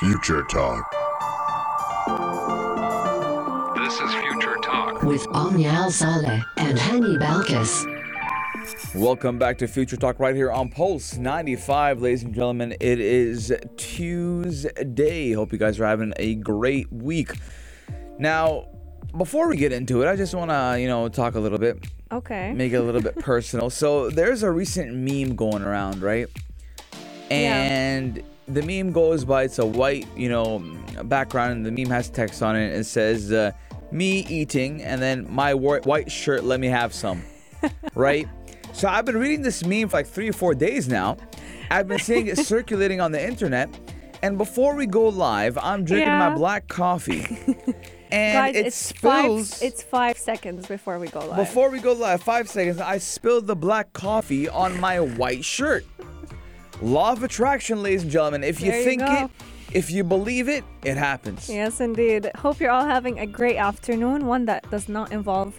Future Talk. This is Future Talk. with Omnial Saleh and Hani Balkis. Welcome back to Future Talk right here on Pulse 95, ladies and gentlemen. It is Tuesday. Hope you guys are having a great week. Now, before we get into it, I just want to, you know, talk a little bit, Okay. make it a little bit personal. So, there's a recent meme going around, right? And the meme goes by it's a white, you know, background, and the meme has text on it. It says, uh, "Me eating," and then my whi- white shirt. Let me have some, right? So I've been reading this meme for like three or four days now. I've been seeing it circulating on the internet. And before we go live, I'm drinking my black coffee, and Guys, it it's spills. five. It's five seconds before we go live. Before we go live, five seconds, I spilled the black coffee on my white shirt. Law of attraction, ladies and gentlemen. If you you think go. it, if you believe it, it happens. Yes, indeed. Hope you're all having a great afternoon. One that does not involve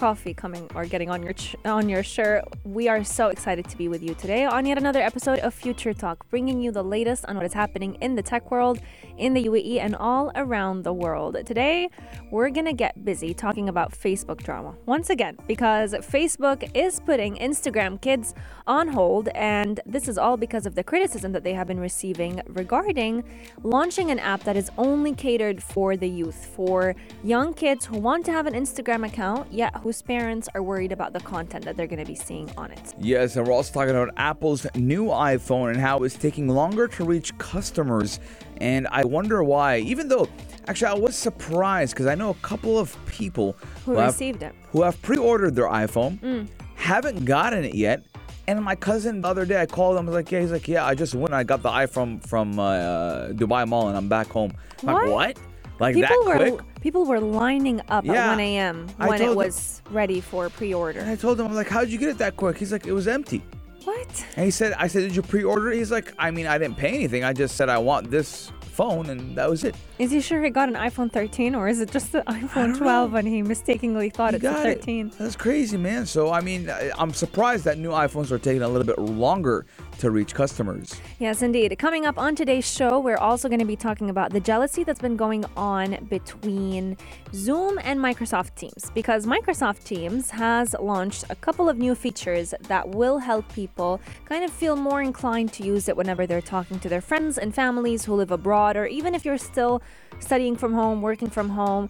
coffee coming or getting on your ch- on your shirt. We are so excited to be with you today on yet another episode of Future Talk, bringing you the latest on what is happening in the tech world, in the UAE, and all around the world. Today, we're gonna get busy talking about Facebook drama once again because Facebook is putting Instagram kids on hold, and this is all because of the criticism that they have been receiving regarding launching an app that is only catered for the youth, for young kids who want to have an Instagram account, yet whose parents are worried about the content that they're going to be seeing on it. Yes, and we're also talking about Apple's new iPhone and how it's taking longer to reach customers. And I wonder why, even though actually I was surprised because I know a couple of people Who have- received it? who have pre-ordered their iPhone, haven't gotten it yet. And my cousin the other day, I called him. I was like, "Yeah." He's like, "Yeah, I just went. I got the iPhone from uh, Dubai Mall, and I'm back home." I'm like, What? what? Like People that were quick? People were lining up Yeah. at 1 a.m. When it was ready for pre-order. And I told him, "I'm like, how'd you get it that quick?" He's like, "It was empty." What? And he said, "I said, did you pre-order?" He's like, "I mean, I didn't pay anything. I just said I want this phone, and that was it. Is he sure he got an iPhone 13 or is it just the iPhone 12 know. and he mistakenly thought He it's a got it. 13? That's crazy, man. So I mean, I'm surprised that new iPhones are taking a little bit longer to reach customers. Yes, indeed. Coming up on today's show, we're also going to be talking about the jealousy that's been going on between Zoom and Microsoft Teams because Microsoft Teams has launched a couple of new features that will help people kind of feel more inclined to use it whenever they're talking to their friends and families who live abroad, or even if you're still studying from home, working from home.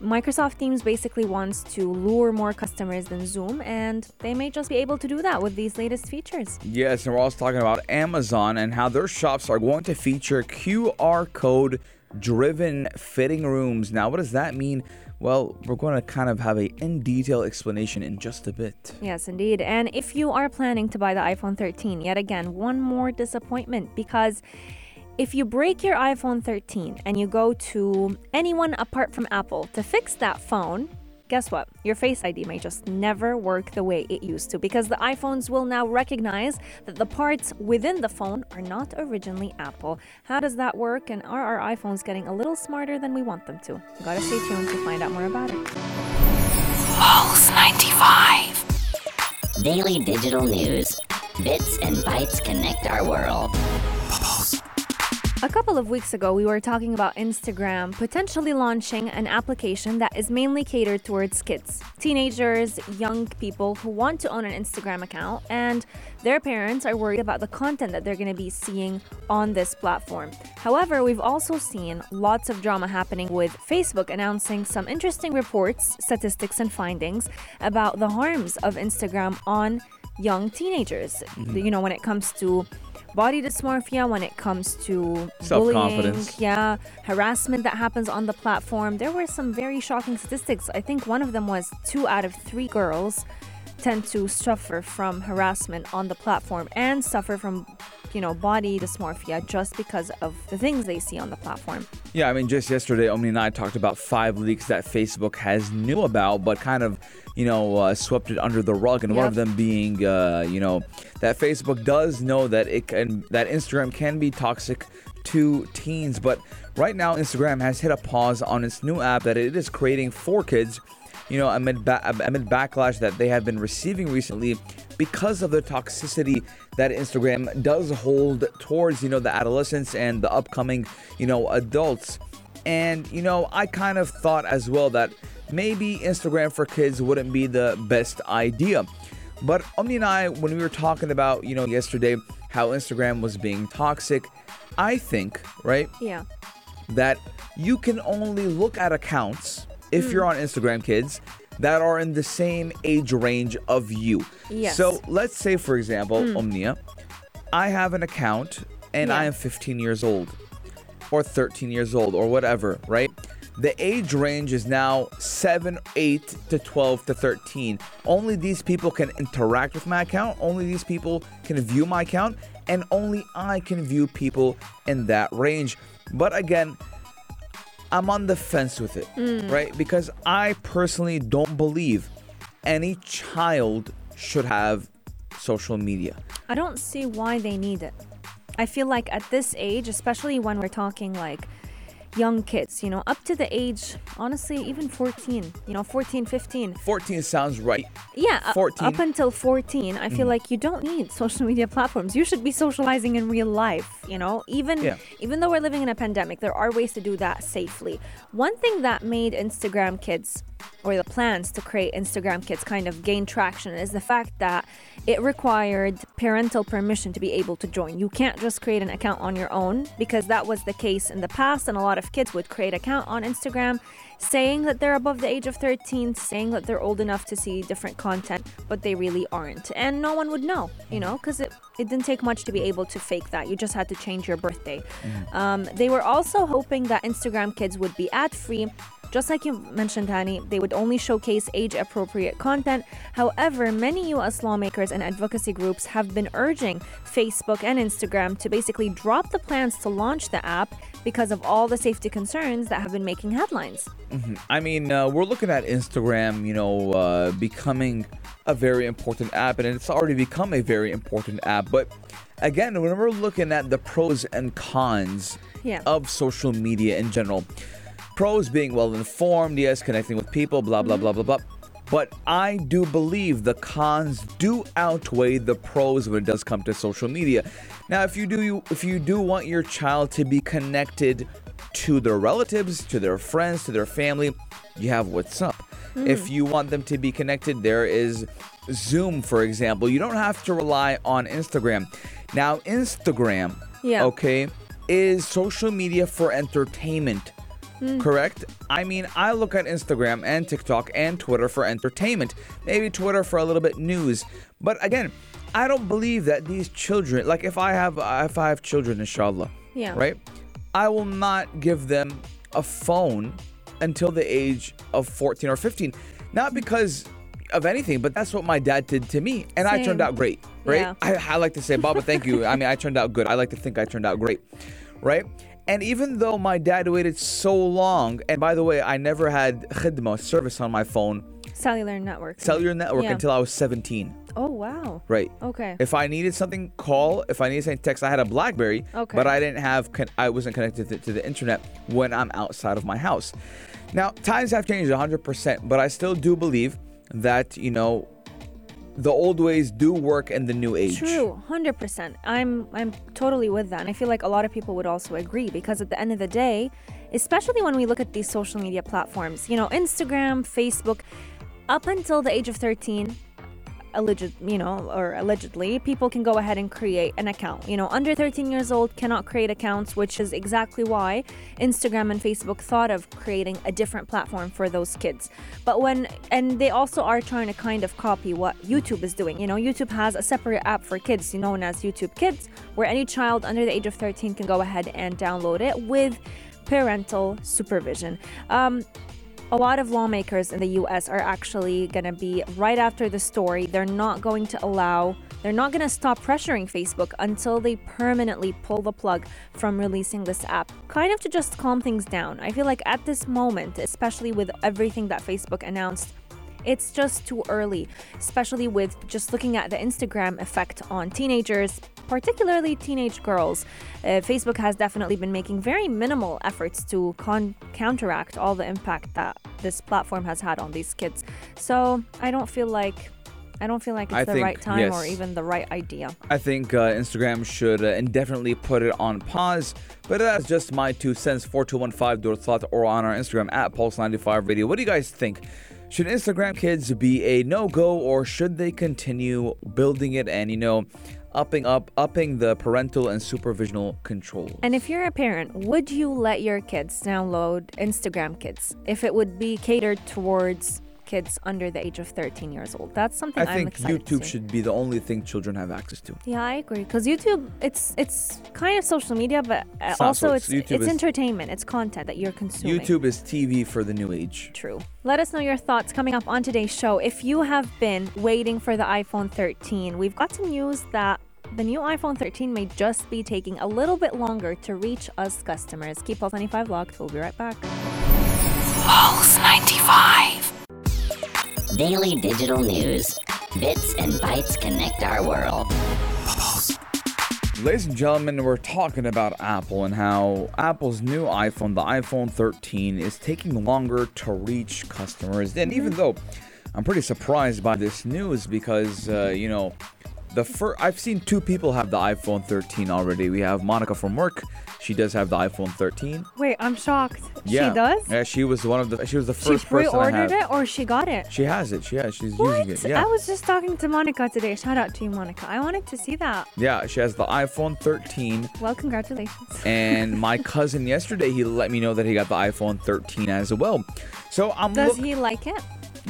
Microsoft Teams basically wants to lure more customers than Zoom, and they may just be able to do that with these latest features. Yes, and we're also talking about Amazon and how their shops are going to feature QR code driven fitting rooms. Now, what does that mean? Well, we're going to kind of have a in detail explanation in just a bit. Yes, indeed. And if you are planning to buy the iPhone 13, yet again, one more disappointment because if you break your iPhone 13 and you go to anyone apart from Apple to fix that phone, guess what? Your Face ID may just never work the way it used to because the iPhones will now recognize that the parts within the phone are not originally Apple. How does that work? And are our iPhones getting a little smarter than we want them to? You gotta stay tuned to find out more about it. Pulse 95. Daily digital news. Bits and bytes connect our world. A couple of weeks ago, we were talking about Instagram potentially launching an application that is mainly catered towards kids, teenagers, young people who want to own an Instagram account, and their parents are worried about the content that they're going to be seeing on this platform. However, we've also seen lots of drama happening with Facebook announcing some interesting reports, statistics, and findings about the harms of Instagram on young teenagers. Mm-hmm. You know, when it comes to body dysmorphia, when it comes to bullying, yeah, harassment that happens on the platform. There were some very shocking statistics. I think one of them was two out of three girls tend to suffer from harassment on the platform and suffer from you know body dysmorphia just because of the things they see on the platform Yeah, I mean, just yesterday, Omni and I talked about five leaks that Facebook has knew about, but kind of, you know, uh, swept it under the rug. And one of them being, uh, you know, that Facebook does know that it can, that Instagram can be toxic to teens. But right now, Instagram has hit a pause on its new app that it is creating for kids. You know, amid ba- amid backlash that they have been receiving recently because of the toxicity that Instagram does hold towards, you know, the adolescents and the upcoming, you know, adults. And, you know, I kind of thought as well that maybe Instagram for kids wouldn't be the best idea. But Omni and I, when we were talking about, you know, yesterday how Instagram was being toxic, I think, right, Yeah. that you can only look at accounts if you're on Instagram, kids, that are in the same age range of you. Yes. So let's say, for example, hmm. Omnia, I have an account and I am 15 years old or 13 years old or whatever, right? The age range is now 7, 8 to 12 to 13. Only these people can interact with my account, only these people can view my account, and only I can view people in that range. But again, I'm on the fence with it, mm. right? Because I personally don't believe any child should have social media. I don't see why they need it. I feel like at this age, especially when we're talking like young kids, you know, up to the age, honestly, even 14, you know, 14, 15. 14 sounds right. Yeah, uh, 14. up until 14, I feel mm-hmm. like you don't need social media platforms. You should be socializing in real life, you know? Even Yeah. even though we're living in a pandemic, there are ways to do that safely. One thing that made Instagram Kids or the plans to create Instagram Kids kind of gain traction is the fact that it required parental permission to be able to join. You can't just create an account on your own because that was the case in the past and a lot of kids would create account on Instagram saying that they're above the age of 13, saying that they're old enough to see different content, but they really aren't. And no one would know, you know, because it, it didn't take much to be able to fake that. You just had to change your birthday. Um, they were also hoping that Instagram Kids would be ad free. Just like you mentioned, Hani, they would only showcase age appropriate content. However, many US lawmakers and advocacy groups have been urging Facebook and Instagram to basically drop the plans to launch the app because of all the safety concerns that have been making headlines. I mean, uh, we're looking at Instagram, you know, uh, becoming a very important app, and it's already become a very important app. But again, when we're looking at the pros and cons Yeah. of social media in general, pros being well informed, yes, connecting with people, blah, blah, blah, blah, blah. But I do believe the cons do outweigh the pros when it does come to social media. Now, if you do you if you do want your child to be connected to their relatives, to their friends, to their family, you have WhatsApp. Hmm. If you want them to be connected, there is Zoom, for example. You don't have to rely on Instagram. Now, Instagram, Yeah. okay, is social media for entertainment. Mm. Correct? I mean, I look at Instagram and TikTok and Twitter for entertainment. Maybe Twitter for a little bit news. But again, I don't believe that these children, like if I have if I have children, inshallah, Yeah. right? I will not give them a phone until the age of 14 or 15. Not because of anything, but that's what my dad did to me. And I turned out great, right? Yeah. I, I like to say, Baba, thank you. I mean, I turned out good. I like to think I turned out great, right? And even though my dad waited so long, and by the way, I never had khidma service on my phone, Cellular network. cellular network Yeah. until I was 17, oh, wow. right? Okay. If I needed something, call. If I needed something, text. I had a BlackBerry, Okay. but I didn't have. Con- I wasn't connected to, to the internet when I'm outside of my house. Now times have changed 100%, but I still do believe that you know the old ways do work in the new age. True, hundred percent. I'm I'm totally with that, and I feel like a lot of people would also agree because at the end of the day, especially when we look at these social media platforms, you know, Instagram, Facebook, up until the age of thirteen, alleged, you know, or allegedly, people can go ahead and create an account. You know, under 13 years old cannot create accounts, which is exactly why Instagram and Facebook thought of creating a different platform for those kids. But when, and they also are trying to kind of copy what YouTube is doing. You know, YouTube has a separate app for kids known as YouTube Kids, where any child under the age of 13 can go ahead and download it with parental supervision. Um, a lot of lawmakers in the US are actually going to be right after the story. They're not going to allow, they're not going to stop pressuring Facebook until they permanently pull the plug from releasing this app, kind of to just calm things down. I feel like at this moment, especially with everything that Facebook announced, it's just too early, especially with just looking at the Instagram effect on teenagers, particularly teenage girls. Uh, Facebook has definitely been making very minimal efforts to con- counteract all the impact that this platform has had on these kids. So I don't feel like I don't feel like it's I the think, right time or even the right idea. I think uh, Instagram should uh, indefinitely put it on pause, but that's just my two cents. 4215 door slot or on our Instagram at Pulse95 Radio. What do you guys think? Should Instagram kids be a no go or should they continue building it and, you know, upping up, upping the parental and supervisional control? And if you're a parent, would you let your kids download Instagram Kids if it would be catered towards kids under the age of 13 years old? That's something I am think excited to YouTube see. should be the only thing children have access to. Yeah, I agree. Because YouTube, it's it's kind of social media, but uh, It's also so- it's YouTube it's is- entertainment. It's content that you're consuming. YouTube is TV for the new age. True. Let us know your thoughts coming up on today's show. If you have been waiting for the iPhone 13, we've got some news that the new iPhone 13 may just be taking a little bit longer to reach us customers. Keep Pulse 95 locked. We'll be right back. Pulse 95. Daily digital news. Bits and bytes connect our world. Ladies and gentlemen, we're talking about Apple and how Apple's new iPhone, the iPhone 13, is taking longer to reach customers. And even though I'm pretty surprised by this news because, uh, you know, the first I've seen two people have the iPhone 13 already. We have Monica from work. She does have the iPhone 13. Wait, I'm shocked. Yeah. She does? Yeah, she was one of the. She was the She first person I pre-ordered it or she got it? She has it. She has. She's What? using it. Yeah. I was just talking to Monica today. Shout out to you, Monica. I wanted to see that. yeah. She has the iPhone 13. Well, congratulations. and my cousin yesterday he let me know that he got the iPhone 13 as well. So I'm Does look- he like it?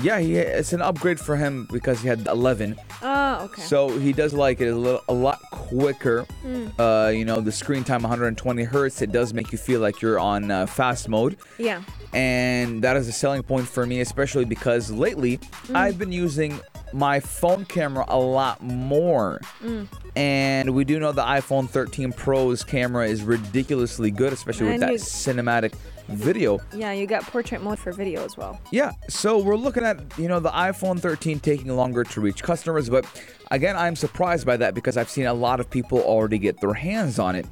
Yeah, he it's an upgrade for him because he had 11. Oh, okay. So he does like it a little a lot quicker. Hmm. Uh, you know, the screen time 120 hertz. It does make you feel like you're on uh, fast mode. yeah. and that is a selling point for me especially because lately Mm. i've been using my phone camera a lot more Mm. and we do know the iphone 13 pro's camera is ridiculously good especially with that cinematic video Yeah, you got portrait mode for video as well. yeah so we're looking at you know the iphone 13 taking longer to reach customers but again i'm surprised by that because i've seen a lot of people already get their hands on it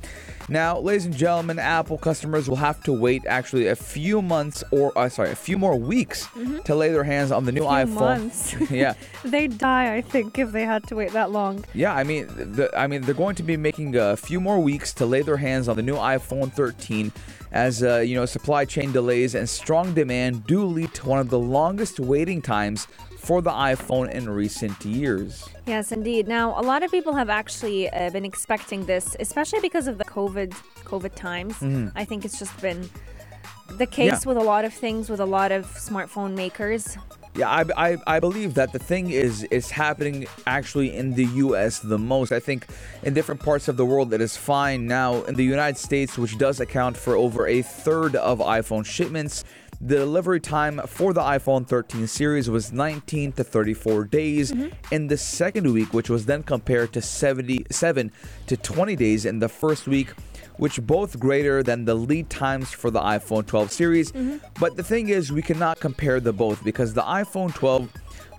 now ladies and gentlemen apple customers will have to wait actually a few months or uh, sorry a few more weeks to lay their hands on the new Mm-hmm. Iphone months. yeah They'd die, I think, if they had to wait that long. yeah i mean the, i mean they're going to be making a few more weeks to lay their hands on the new iphone 13 as uh, you know supply chain delays and strong demand do lead to one of the longest waiting times for the iphone in recent years Yes, indeed. Now, a lot of people have actually uh, been expecting this, especially because of the COVID COVID times. I think it's just been the case Mm-hmm. Yeah. with a lot of things with a lot of smartphone makers. Yeah, I, I, I believe that the thing is is happening actually in the U.S. the most. I think in different parts of the world it is fine now. In the United States, which does account for over a third of iPhone shipments, the delivery time for the iPhone 13 series was 19 to 34 days mm-hmm. in the second week, which was then compared to 77 to 20 days in the first week which both greater than the lead times for the iPhone 12 series. Mm-hmm. But the thing is, we cannot compare the both because the iPhone 12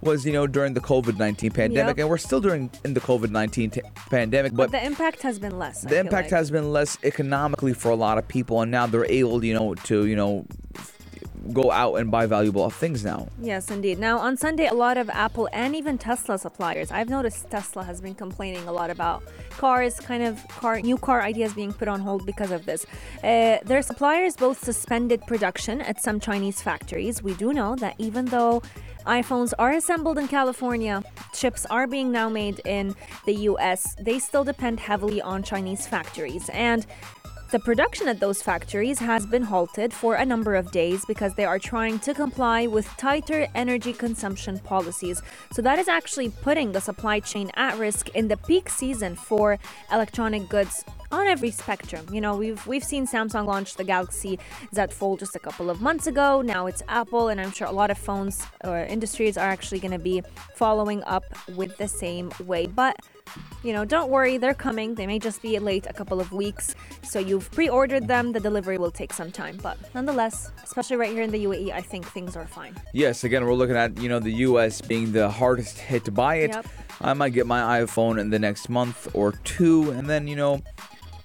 was, you know, during the COVID-19 pandemic, Yep. and we're still during in the COVID-19 t- pandemic. But, But, the impact has been less. I the impact like. has been less economically for a lot of people, and now they're able, you know, to, you know, go out and buy valuable things now. Yes, indeed. Now, on Sunday, a lot of Apple and even Tesla suppliers, I've noticed Tesla has been complaining a lot about cars, kind of car, new car ideas being put on hold because of this. Uh, their suppliers both suspended production at some Chinese factories. We do know that even though iPhones are assembled in California, chips are being now made in the US, they still depend heavily on Chinese factories. And the production at those factories has been halted for a number of days because they are trying to comply with tighter energy consumption policies. So that is actually putting the supply chain at risk in the peak season for electronic goods on every spectrum. You know, we've we've seen Samsung launch the Galaxy Z Fold just a couple of months ago. Now it's Apple, and I'm sure a lot of phones or industries are actually going to be following up with the same way. But you know, don't worry, they're coming. They may just be late a couple of weeks. So you've pre ordered them, the delivery will take some time. But nonetheless, especially right here in the UAE, I think things are fine. Yes, again, we're looking at you know the U.S. being the hardest hit by it. Yep. I might get my iPhone in the next month or two, and then you know,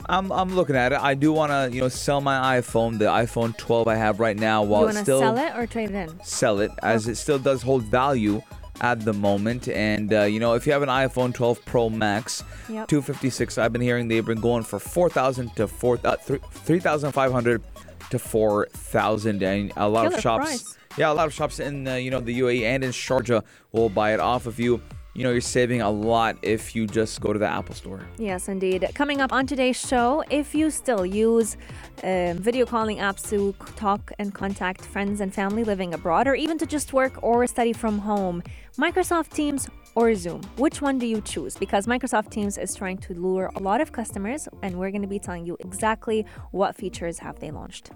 I'm I'm looking at it. I do want to you know sell my iPhone, the iPhone 12 I have right now, while it's still sell it or trade it in? sell it as oh. it still does hold value. At the moment. And uh, you know, if you have an iPhone 12 Pro Max, Yep. 256, I've been hearing they've been going for 4,000 to 4 uh, 3,500 to 4,000, and a lot Killer of shops. price. Yeah, a lot of shops in uh, you know the UAE and in Sharjah will buy it off of you. You know, you're saving a lot if you just go to the Apple Store. Yes, indeed. Coming up on today's show, if you still use um, video calling apps to talk and contact friends and family living abroad, or even to just work or study from home, Microsoft Teams or Zoom, which one do you choose? Because Microsoft Teams is trying to lure a lot of customers, and we're going to be telling you exactly what features have they launched.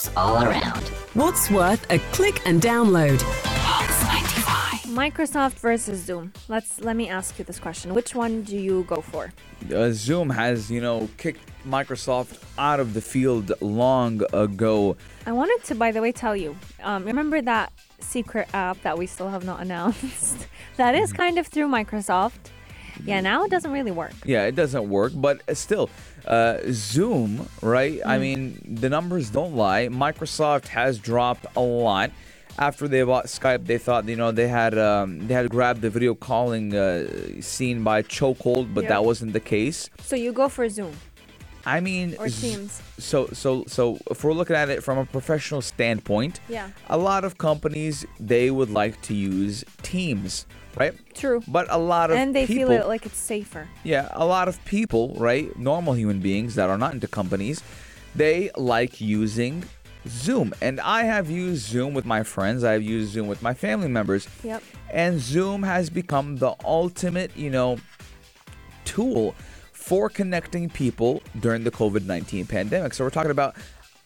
Apps all around. What's worth a click and download? Microsoft versus Zoom. Let's let me ask you this question: Which one do you go for? uh, Zoom has, you know, kicked Microsoft out of the field long ago. I wanted to, by the way, tell you. Um, remember that secret app that we still have not announced? that is kind of through Microsoft. Yeah, now it doesn't really work. Yeah, it doesn't work, but still, uh, Zoom, right? I mean, the numbers don't lie. Microsoft has dropped a lot. After they bought Skype, they thought you know they had um, they had grabbed the video calling uh, scene by chokehold, but Yep. that wasn't the case. So you go for Zoom I mean, or Teams. so so so if we're looking at it from a professional standpoint, Yeah. a lot of companies they would like to use Teams, right? True. But a lot of And they people, feel it like it's safer. yeah, a lot of people, right, normal human beings that are not into companies, they like using Zoom. And I have used Zoom with my friends, I've used Zoom with my family members. Yep. And Zoom has become the ultimate, you know, tool for connecting people during the COVID 19 pandemic. So we're talking about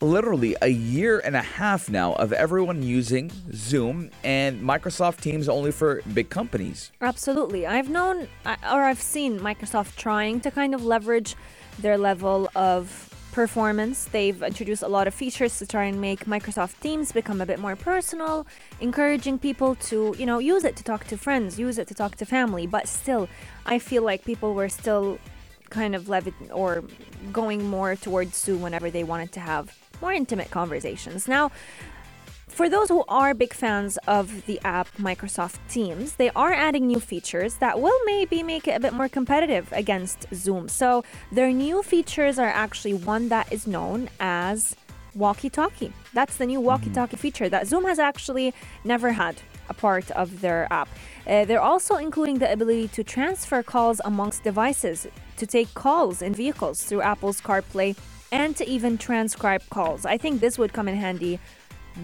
literally a year and a half now of everyone using Zoom and Microsoft Teams only for big companies. Absolutely. I've known or I've seen Microsoft trying to kind of leverage their level of performance. They've introduced a lot of features to try and make Microsoft Teams become a bit more personal, encouraging people to, you know, use it to talk to friends, use it to talk to family, but still I feel like people were still kind of levit or going more towards Zoom whenever they wanted to have more intimate conversations. Now, for those who are big fans of the app Microsoft Teams, they are adding new features that will maybe make it a bit more competitive against Zoom. So, their new features are actually one that is known as walkie talkie. That's the new walkie talkie feature that Zoom has actually never had a part of their app. Uh, they're also including the ability to transfer calls amongst devices, to take calls in vehicles through Apple's CarPlay, and to even transcribe calls. I think this would come in handy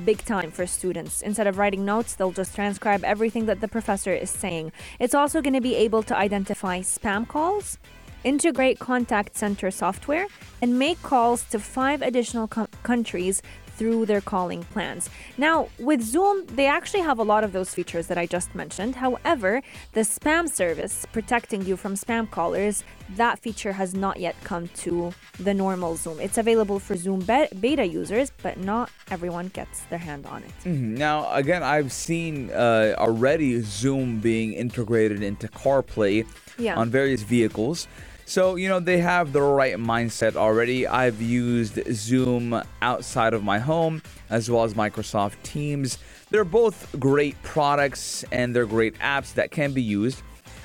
big time for students. Instead of writing notes, they'll just transcribe everything that the professor is saying. It's also going to be able to identify spam calls, integrate contact center software, and make calls to five additional co- countries through their calling plans. Now, with Zoom, they actually have a lot of those features that I just mentioned. However, the spam service protecting you from spam callers, that feature has not yet come to the normal Zoom. It's available for Zoom be- beta users, but not everyone gets their hand on it. Mhm. Now, again, I've seen uh, already Zoom being integrated into CarPlay Yeah. on various vehicles. So, you know, they have the right mindset already. I've used Zoom outside of my home as well as Microsoft Teams. They're both great products and they're great apps that can be used.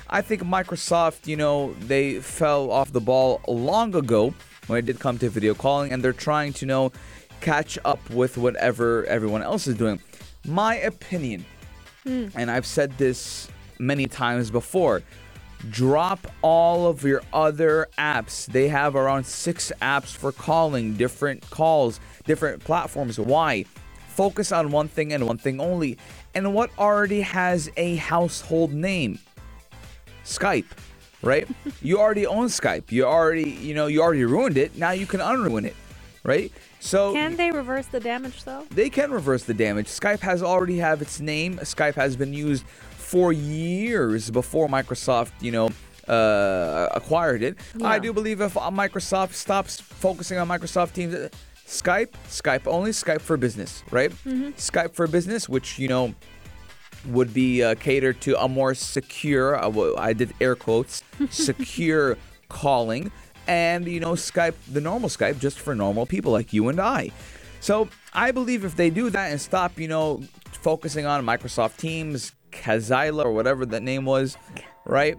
I think Microsoft, you know, they fell off the ball long ago when it did come to video calling, and they're trying to, you know, catch up with whatever everyone else is doing. My opinion, hmm. and I've said this many times before, drop all of your other apps. They have around six apps for calling, different calls, different platforms. Why? Focus on one thing and one thing only. And what already has a household name? Skype, right? you already own Skype. You already, you know, you already ruined it. Now you can unruin it, right? So Can they reverse the damage though? they can reverse the damage. Skype has already have its name. Skype has been used for years before Microsoft, you know, uh, acquired it. I do believe if Microsoft stops focusing on Microsoft Teams, Skype, Skype only, Skype for business, right? Skype for business, which you know would be uh, catered to a more secure, uh, I did air quotes, secure calling, and you know, Skype, the normal Skype, just for normal people like you and I. So I believe if they do that and stop, you know, focusing on Microsoft Teams, Kazila or whatever the name was, right?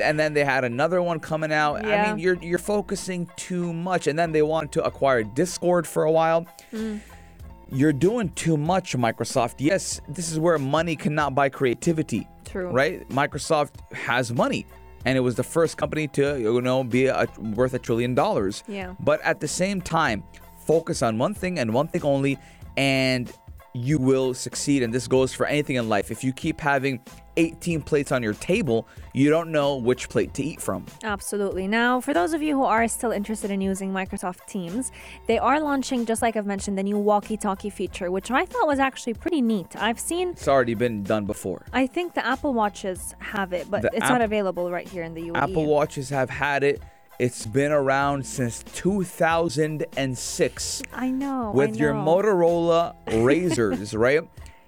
And then they had another one coming out. I mean, you're you're focusing too much. And then they wanted to acquire Discord for a while. Mm. You're doing too much, Microsoft. Yes, this is where money cannot buy creativity. True. Right? Microsoft has money. And it was the first company to, you know, be a, worth a trillion dollars. Yeah. But at the same time, focus on one thing and one thing only, and you will succeed. And this goes for anything in life. If you keep having 18 plates on your table, you don't know which plate to eat from. Absolutely. Now, for those of you who are still interested in using Microsoft Teams, they are launching, just like I've mentioned, the new walkie talkie feature, which I thought was actually pretty neat. I've seen, It's already been done before. I think the Apple Watches have it, but The it's App- not available right here in the. UAE. Apple Watches have had it. It's been around since 2006 I know. I with your. Motorola Razrs, right?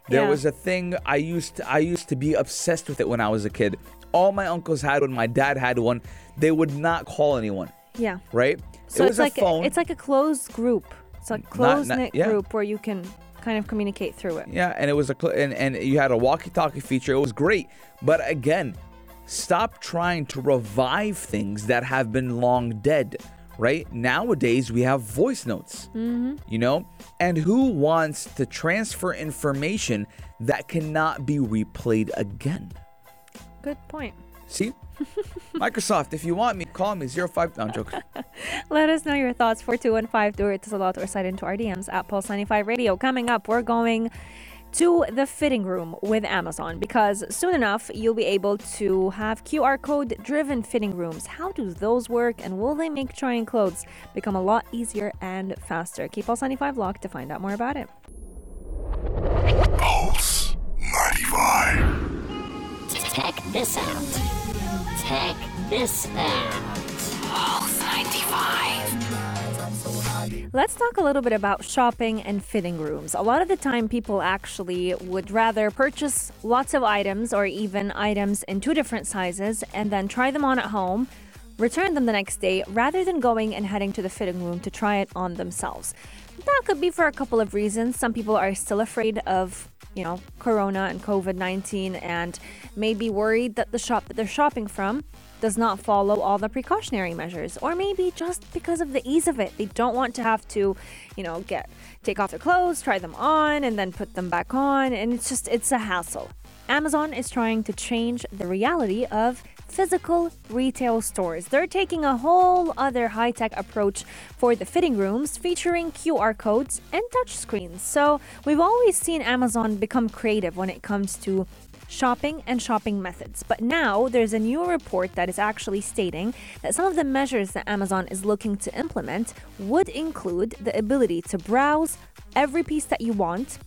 There Yeah. was a thing I used to, I used to be obsessed with it when I was a kid. All my uncles had one, my dad had one. They would not call anyone, Yeah. right? So it it's was like a phone. it's like a closed group. It's a closed knit yeah. group where you can kind of communicate through it. Yeah, and it was a cl- and, and you had a walkie-talkie feature. It was great, but again, stop trying to revive things that have been long dead. Right nowadays, we have voice notes. Mm-hmm. You know, and who wants to transfer information that cannot be replayed again? Good point. See, Microsoft, if you want me, call me 05. No, I'm joking. Let us know your thoughts. 4215 do it to lot or slide into our DMs at Pulse 95 Radio. Coming up, we're going to the fitting room with Amazon because soon enough you'll be able to have QR code driven fitting rooms. How do those work and will they make trying clothes become a lot easier and faster? Keep Pulse 95 locked to find out more about it. Pulse 95. Check this out. Check this out. Pulse 95. Let's talk a little bit about shopping and fitting rooms. A lot of the time, people actually would rather purchase lots of items or even items in two different sizes and then try them on at home, return them the next day, rather than going and heading to the fitting room to try it on themselves. That could be for a couple of reasons. Some people are still afraid of, you know, Corona and COVID 19 and may be worried that the shop that they're shopping from does not follow all the precautionary measures or maybe just because of the ease of it. They don't want to have to you know get take off their clothes try them on and then put them back on. And it's just it's a hassle. Amazon is trying to change the reality of physical retail stores. They're taking a whole other high-tech approach for the fitting rooms featuring qr codes and touch screens. So we've always seen amazon become creative when it comes to shopping and shopping methods. But now there's a new report that is actually stating that some of the measures that Amazon is looking to implement would include the ability to browse every piece that you want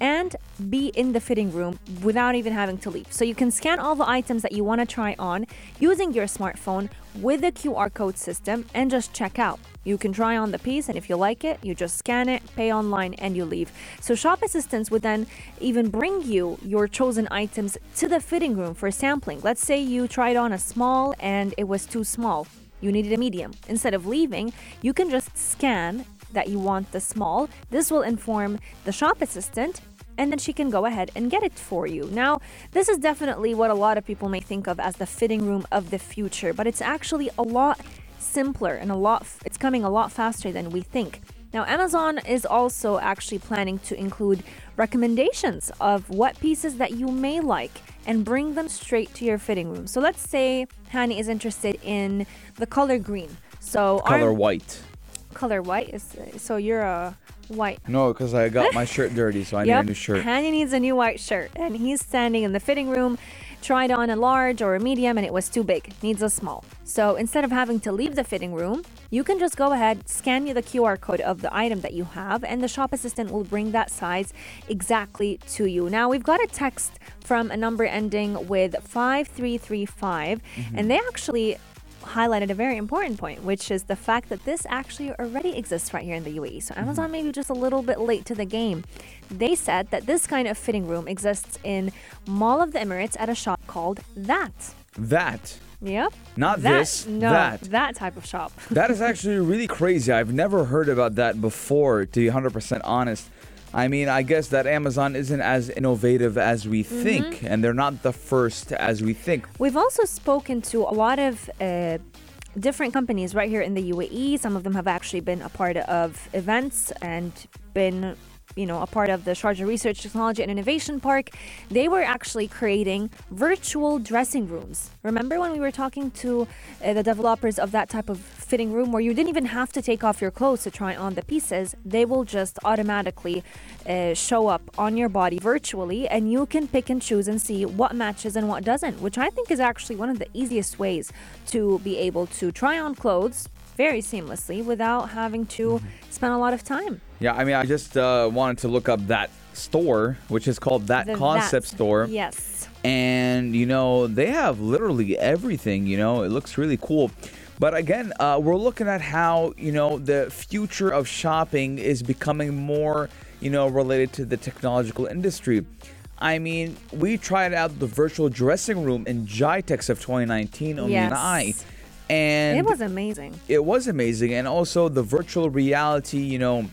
and be in the fitting room without even having to leave. So you can scan all the items that you want to try on using your smartphone with the QR code system and just check out. You can try on the piece, and if you like it, you just scan it, pay online, and you leave. So, shop assistants would then even bring you your chosen items to the fitting room for sampling. Let's say you tried on a small and it was too small, you needed a medium. Instead of leaving, you can just scan that you want the small. This will inform the shop assistant and then she can go ahead and get it for you. Now, this is definitely what a lot of people may think of as the fitting room of the future, but it's actually a lot simpler and a lot it's coming a lot faster than we think. Now, Amazon is also actually planning to include recommendations of what pieces that you may like and bring them straight to your fitting room. So let's say Hani is interested in the color green. So our Color white. Color white is so you're a white No, because I got my shirt dirty, so I need a new shirt. Hani needs a new white shirt, and he's standing in the fitting room, tried on a large or a medium, and it was too big. Needs a small. So instead of having to leave the fitting room, you can just go ahead, scan you the QR code of the item that you have, and the shop assistant will bring that size exactly to you. Now we've got a text from a number ending with 5335, Mm-hmm. and they actually highlighted a very important point, which is the fact that this actually already exists right here in the UAE. So mm-hmm. Amazon may be just a little bit late to the game. They said that this kind of fitting room exists in Mall of the Emirates at a shop called That. That Yep. Not that, this, No, that. type of shop. That is actually really crazy. I've never heard about that before, to be 100% honest. I mean, I guess that Amazon isn't as innovative as we Mm-hmm. think, and they're not the first as we think. We've also spoken to a lot of uh, different companies right here in the UAE. Some of them have actually been a part of events and been, you know, a part of the Sharjah Research Technology and Innovation Park. They were actually creating virtual dressing rooms. Remember when we were talking to uh, the developers of that type of fitting room where you didn't even have to take off your clothes to try on the pieces? They will just automatically uh, show up on your body virtually and you can pick and choose and see what matches and what doesn't, which I think is actually one of the easiest ways to be able to try on clothes very seamlessly without having to spend a lot of time. Yeah, I mean, I just uh, wanted to look up that store, which is called That The Concept That- Store. Yes. and you know they have literally everything you know it looks really cool but again uh, we're looking at how you know the future of shopping is becoming more you know related to the technological industry i mean we tried out the virtual dressing room in GITEX of 2019 Omi and i Yes. And it was amazing. it was amazing and also the virtual reality you know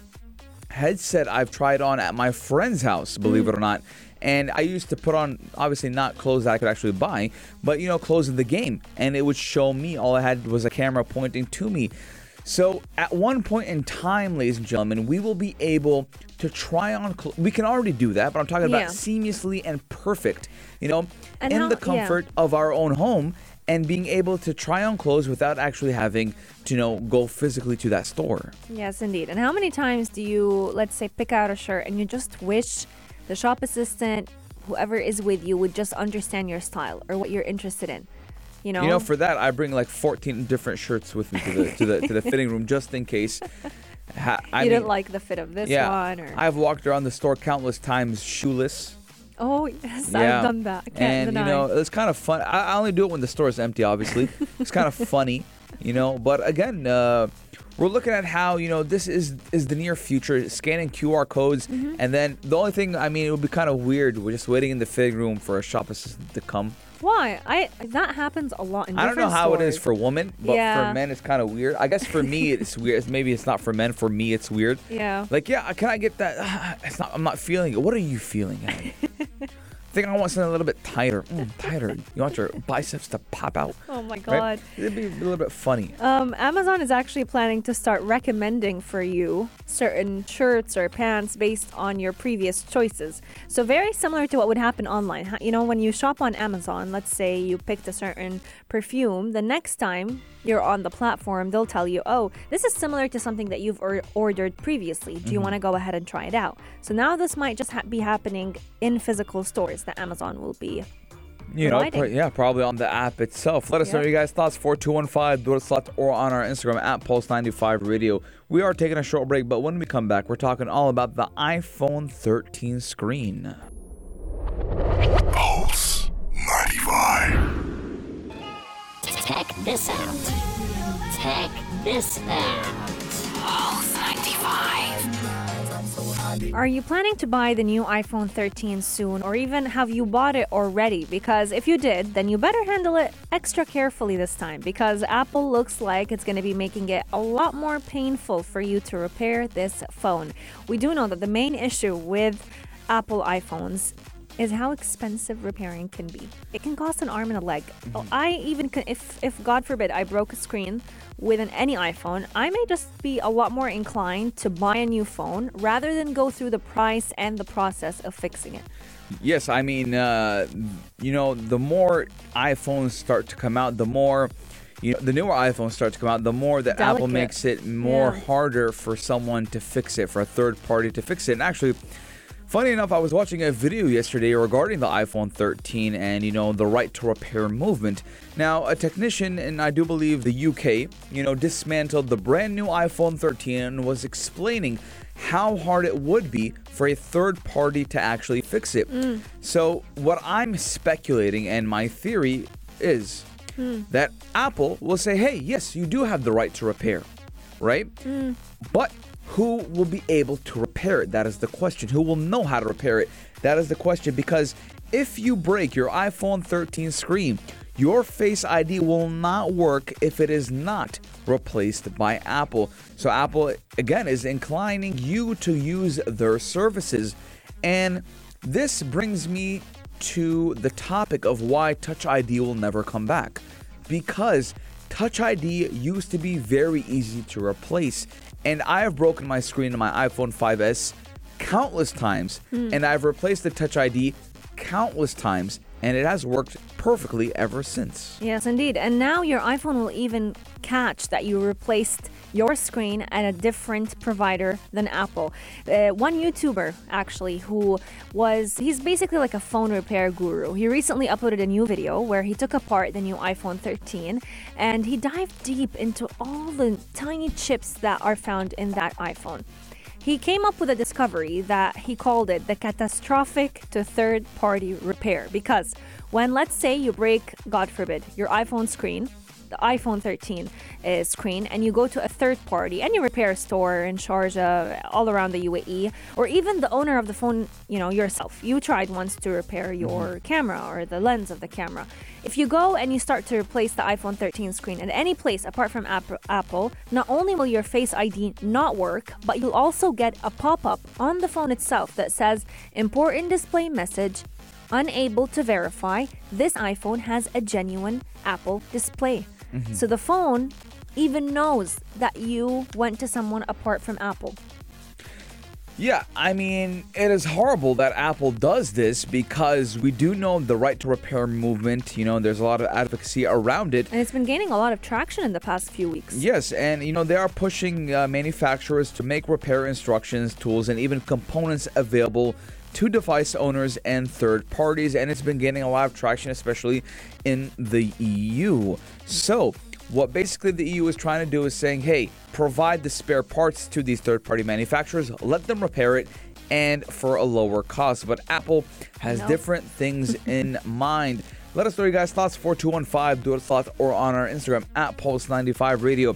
headset i've tried on at my friend's house believe it or not and i used to put on obviously not clothes that i could actually buy but you know clothes in the game and it would show me all i had was a camera pointing to me so at one point in time ladies and gentlemen we will be able to try on cl- we can already do that but i'm talking Yeah. about seamlessly and perfect you know And in how- the yeah. comfort of our own home and being able to try on clothes without actually having to you know go physically to that store Yes, indeed. And how many times do you, let's say, pick out a shirt and you just wish the shop assistant, whoever is with you, would just understand your style or what you're interested in? You know? you know for that i bring like 14 different shirts with me to the to the, to the fitting room just in case Ha- I you mean, didn't like the fit of this yeah one, or i've walked around the store countless times shoeless oh yes, yeah I've done that. I can't and deny. you know it's kind of fun I, I only do it when the store is empty obviously it's kind of funny you know but again uh we're looking at how you know this is is the near future scanning qr codes Mm-hmm. and then the only thing i mean it would be kind of weird we're just waiting in the fitting room for a shop assistant to come Why? I that happens a lot in I don't know how it is for women, but Yeah. for men it's kind of weird. I guess for me it's weird. Maybe it's not for men. For me it's weird. Yeah. Like, yeah, can I get that? It's not. I'm not feeling it. What are you feeling? Think I want something a little bit tighter. Mm, tighter. You want your biceps to pop out. Oh my right? god. It'd be a little bit funny. Um, Amazon is actually planning to start recommending for you certain shirts or pants based on your previous choices. So very similar to what would happen online. You know, when you shop on Amazon, let's say you picked a certain perfume, the next time you're on the platform, they'll tell you, "Oh, this is similar to something that you've or- ordered previously. Do you want to go ahead and try it out?" So now this might just ha- be happening in physical stores that Amazon will be You know, providing. pr- yeah, probably on the app itself. Let us know your guys' thoughts. 4215 Door or on our Instagram at Pulse95 Radio. We are taking a short break, but when we come back, we're talking all about the iPhone 13 screen. Pulse 95. Check this out. Check this out. Are you planning to buy the new iPhone 13 soon, or even have you bought it already? Because if you did, then you better handle it extra carefully this time because Apple looks like it's going to be making it a lot more painful for you to repair this phone. We do know that the main issue with Apple iPhones is how expensive repairing can be. It can cost an arm and a leg. I even can, if if God forbid I broke a screen with an any iPhone, I may just be a lot more inclined to buy a new phone rather than go through the price and the process of fixing it. Yes, I mean, uh, you know, the more iPhones start to come out, the more, you know, the newer iPhones start to come out, the more that Apple makes it more Yeah. harder for someone to fix it, for a third party to fix it. And actually, funny enough, I was watching a video yesterday regarding the iPhone 13 and, you know, the right to repair movement. Now, a technician in, I do believe, the UK, you know, dismantled the brand new iPhone 13 and was explaining how hard it would be for a third party to actually fix it. Mm. So, what I'm speculating and my theory is mm. that Apple will say, hey, yes, you do have the right to repair, right? Mm. But who will be able to repair it? That is the question. Who will know how to repair it? That is the question because if you break your iPhone 13 screen, your Face ID will not work if it is not replaced by Apple. So, Apple, again, is inclining you to use their services. And this brings me to the topic of why Touch ID will never come back. Because Touch ID used to be very easy to replace. And I have broken my screen on my iPhone 5S countless times, hmm. and I've replaced the Touch ID countless times, and it has worked perfectly ever since. Yes, indeed. And now your iPhone will even catch that you replaced your screen at a different provider than Apple. Uh, one YouTuber, actually, who was, he's basically like a phone repair guru. He recently uploaded a new video where he took apart the new iPhone 13 and he dived deep into all the tiny chips that are found in that iPhone. He came up with a discovery that he called it the catastrophic to third party repair because when, let's say, you break, God forbid, your iPhone screen, the iPhone 13 uh, screen, and you go to a third party, any repair store in Sharjah, all around the UAE, or even the owner of the phone, you know, yourself. You tried once to repair your camera or the lens of the camera. If you go and you start to replace the iPhone 13 screen at any place apart from Apple, not only will your Face ID not work, but you'll also get a pop up on the phone itself that says important display message unable to verify this iPhone has a genuine Apple display. So the phone even knows that you went to someone apart from Apple. Yeah, I mean, it is horrible that Apple does this because we do know the right to repair movement. You know, there's a lot of advocacy around it. And it's been gaining a lot of traction in the past few weeks. Yes, and you know, they are pushing uh, manufacturers to make repair instructions, tools, and even components available to device owners and third parties. And it's been gaining a lot of traction, especially in the EU. So, what basically the EU is trying to do is saying, hey, provide the spare parts to these third party manufacturers, let them repair it, and for a lower cost. But Apple has No. different things in mind. Let us know your guys' thoughts 4215 do it thoughts or on our Instagram at Pulse95 Radio.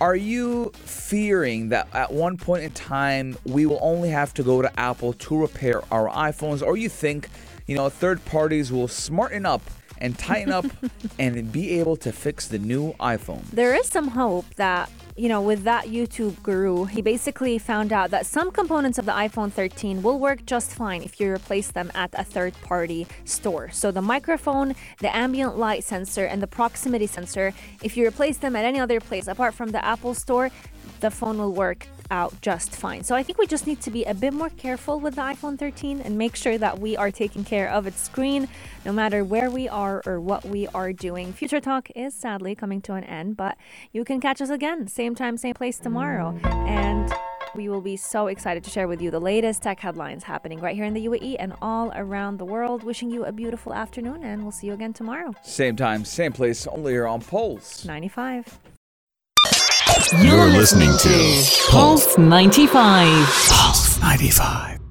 Are you fearing that at one point in time we will only have to go to Apple to repair our iPhones, or you think, you know, third parties will smarten up and tighten up and be able to fix the new iPhone? There is some hope that, you know, with that YouTube guru, he basically found out that some components of the iPhone 13 will work just fine if you replace them at a third party store. So the microphone, the ambient light sensor, and the proximity sensor, if you replace them at any other place apart from the Apple store, the phone will work out just fine. So I think we just need to be a bit more careful with the iPhone 13 and make sure that we are taking care of its screen no matter where we are or what we are doing. Future Talk is sadly coming to an end, but you can catch us again, same time, same place tomorrow. And we will be so excited to share with you the latest tech headlines happening right here in the UAE and all around the world. Wishing you a beautiful afternoon, and we'll see you again tomorrow. Same time, same place, only here on Pulse. 95. You're listening to Pulse 95. Pulse 95.